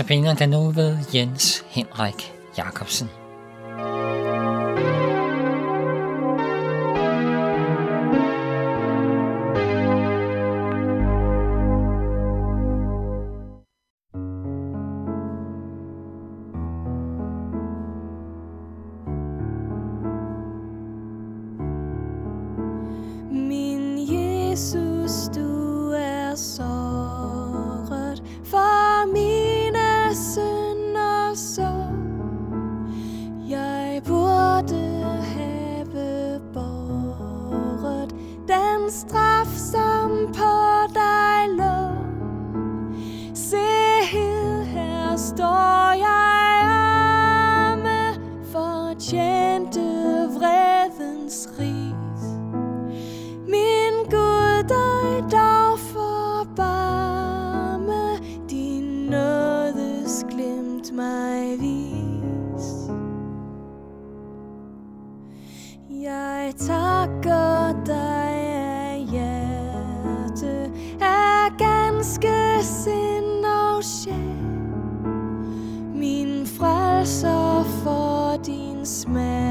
Notabene den nu ved Jens Henrik Jacobsen. Den straf, som på dig lå. Se hed, her står jeg arme, fortjente vredens ris. Min Gud, dig dog forbarme, din nådes glimt mig vis. Jeg takker sind og sjæl. Min frelser for din smag.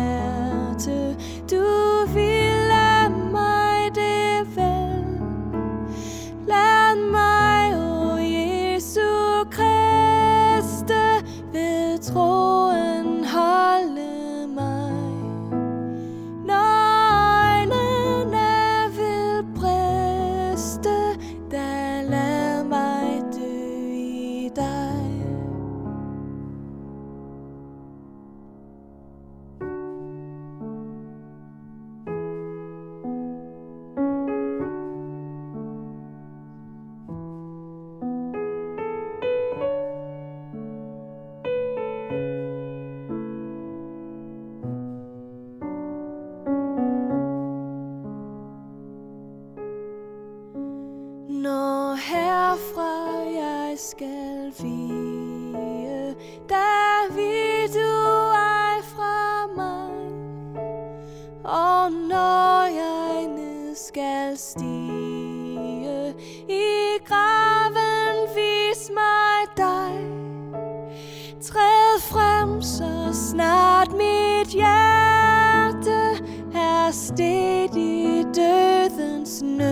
Skal da vil du ej fra mig. Og når jeg ned skal stige i graven, vis mig dig. Træd frem, så snart mit hjerte er stedt i dødens nød.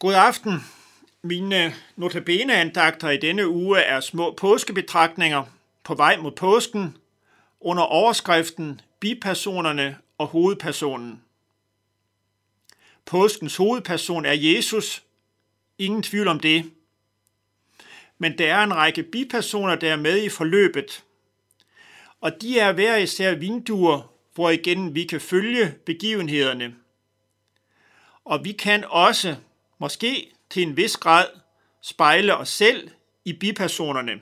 God aften. Mine notabeneandagter i denne uge er små påskebetragtninger på vej mod påsken under overskriften Bipersonerne og hovedpersonen. Påskens hovedperson er Jesus. Ingen tvivl om det. Men der er en række bipersoner, der er med i forløbet. Og de er hver især vinduer, hvor igen vi kan følge begivenhederne. Og vi kan også, måske til en vis grad, spejle os selv i bipersonerne.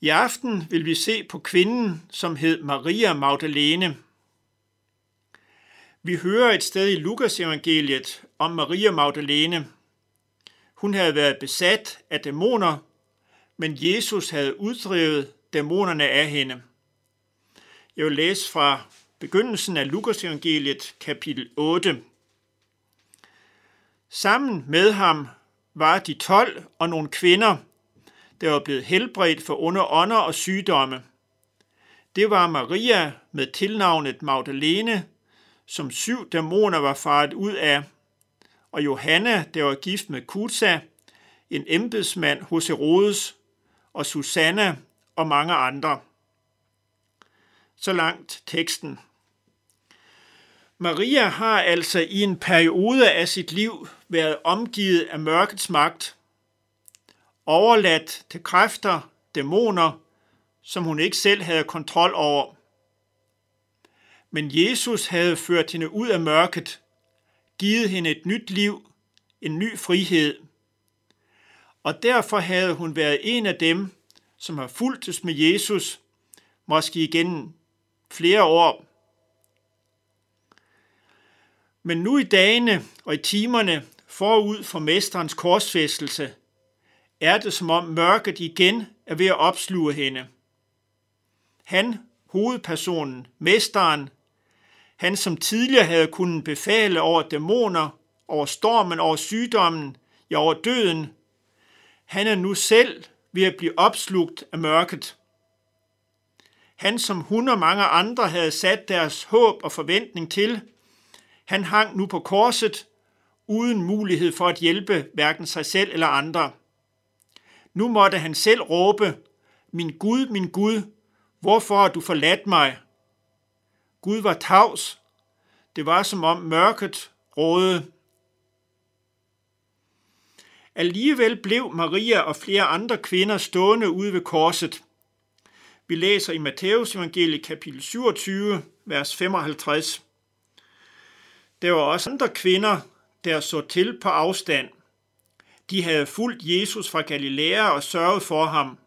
I aften vil vi se på kvinden, som hed Maria Magdalene. Vi hører et sted i Lukas evangeliet om Maria Magdalene. Hun havde været besat af dæmoner, men Jesus havde uddrevet dæmonerne af hende. Jeg vil læse fra begyndelsen af Lukas evangeliet, kapitel 8. Sammen med ham var de 12 og nogle kvinder, der var blevet helbredt for onde ånder og sygdomme. Det var Maria med tilnavnet Magdalene, som syv dæmoner var faret ud af, og Johanna, der var gift med Kutsa, en embedsmand hos Herodes, og Susanna og mange andre. Så langt teksten. Maria har altså i en periode af sit liv været omgivet af mørkets magt, overladt til kræfter, dæmoner, som hun ikke selv havde kontrol over. Men Jesus havde ført hende ud af mørket, givet hende et nyt liv, en ny frihed. og derfor havde hun været en af dem, som har fulgtes med Jesus, måske igen flere år. Men nu i dagene og i timerne forud for mesterens korsfæstelse, er det som om mørket igen er ved at opsluge hende. Han, hovedpersonen, mesteren, han som tidligere havde kunnet befale over dæmoner, over stormen, over sygdommen, ja over døden, han er nu selv ved at blive opslugt af mørket. Han, som hun og mange andre havde sat deres håb og forventning til, han hang nu på korset, uden mulighed for at hjælpe hverken sig selv eller andre. Nu måtte han selv råbe, min Gud, min Gud, hvorfor har du forladt mig? Gud var tavs. Det var som om mørket rådede. Alligevel blev Maria og flere andre kvinder stående ude ved korset. Vi læser i Matteus evangelie kapitel 27, vers 55. Der var også andre kvinder, der så til på afstand. De havde fulgt Jesus fra Galilea og sørget for ham.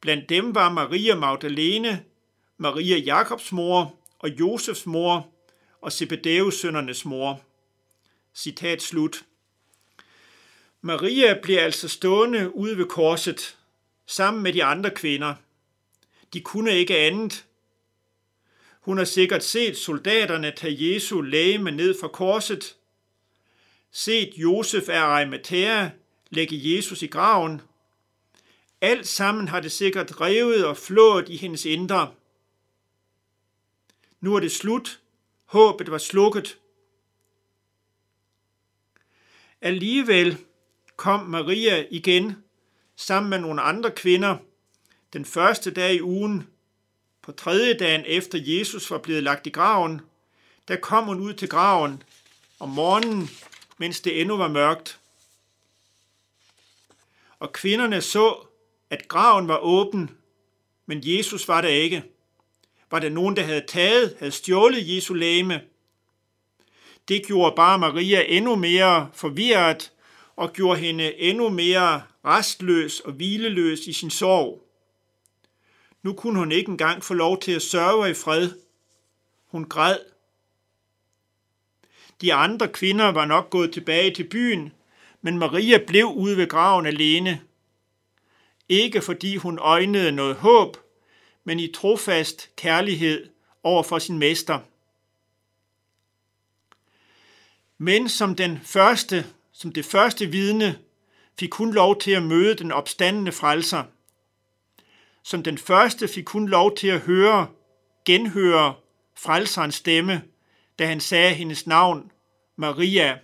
Blandt dem var Maria Magdalene, Maria Jakobs mor og Josefs mor og Zebedeus sønnernes mor. Citat slut. Maria bliver altså stående ude ved korset, sammen med de andre kvinder. De kunne ikke andet. Hun har sikkert set soldaterne tage Jesu læge ned fra korset, set Josef af Arimathea lægge Jesus i graven. Alt sammen har det sikkert revet og flået i hendes indre. Nu er det slut. Håbet var slukket. Alligevel kom Maria igen sammen med nogle andre kvinder den første dag i ugen, på tredje dagen efter Jesus var blevet lagt i graven, der kom hun ud til graven om morgenen, mens det endnu var mørkt. Og kvinderne så, at graven var åben, men Jesus var der ikke. Var der nogen, der havde taget, havde stjålet Jesu læme? Det gjorde bare Maria endnu mere forvirret og gjorde hende endnu mere restløs og hvileløs i sin sorg. Nu kunne hun ikke engang få lov til at sørge i fred. Hun græd. De andre kvinder var nok gået tilbage til byen, men Maria blev ude ved graven alene. Ikke fordi hun øjnede noget håb, men i trofast kærlighed over for sin mester. Men som den første som det første vidne fik hun lov til at møde den opstandende frelser. Som den første fik hun lov til at høre, genhøre frelserens stemme, da han sagde hendes navn, Maria.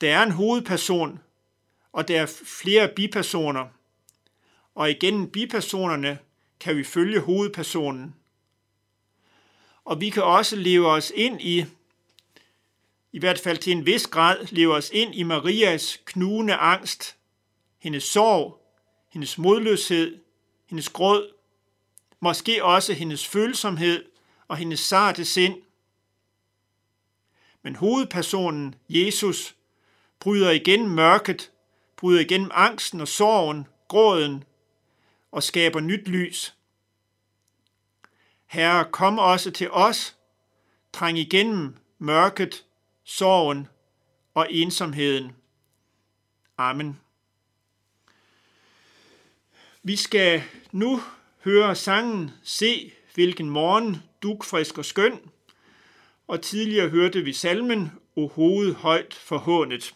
Der er en hovedperson, og der er flere bipersoner. Og igennem bipersonerne kan vi følge hovedpersonen. Og vi kan også leve os ind i i hvert fald til en vis grad, leve os ind i Marias knugende angst, hendes sorg, hendes modløshed, hendes gråd, måske også hendes følsomhed og hendes sarte sind. Men hovedpersonen, Jesus, bryder igen mørket, bryder igennem angsten og sorgen, gråden og skaber nyt lys. Herre, kom også til os, træng igennem mørket sorgen og ensomheden. Amen. Vi skal nu høre sangen Se, hvilken morgen, dugfrisk og skøn, og tidligere hørte vi salmen O hoved højt forhånet.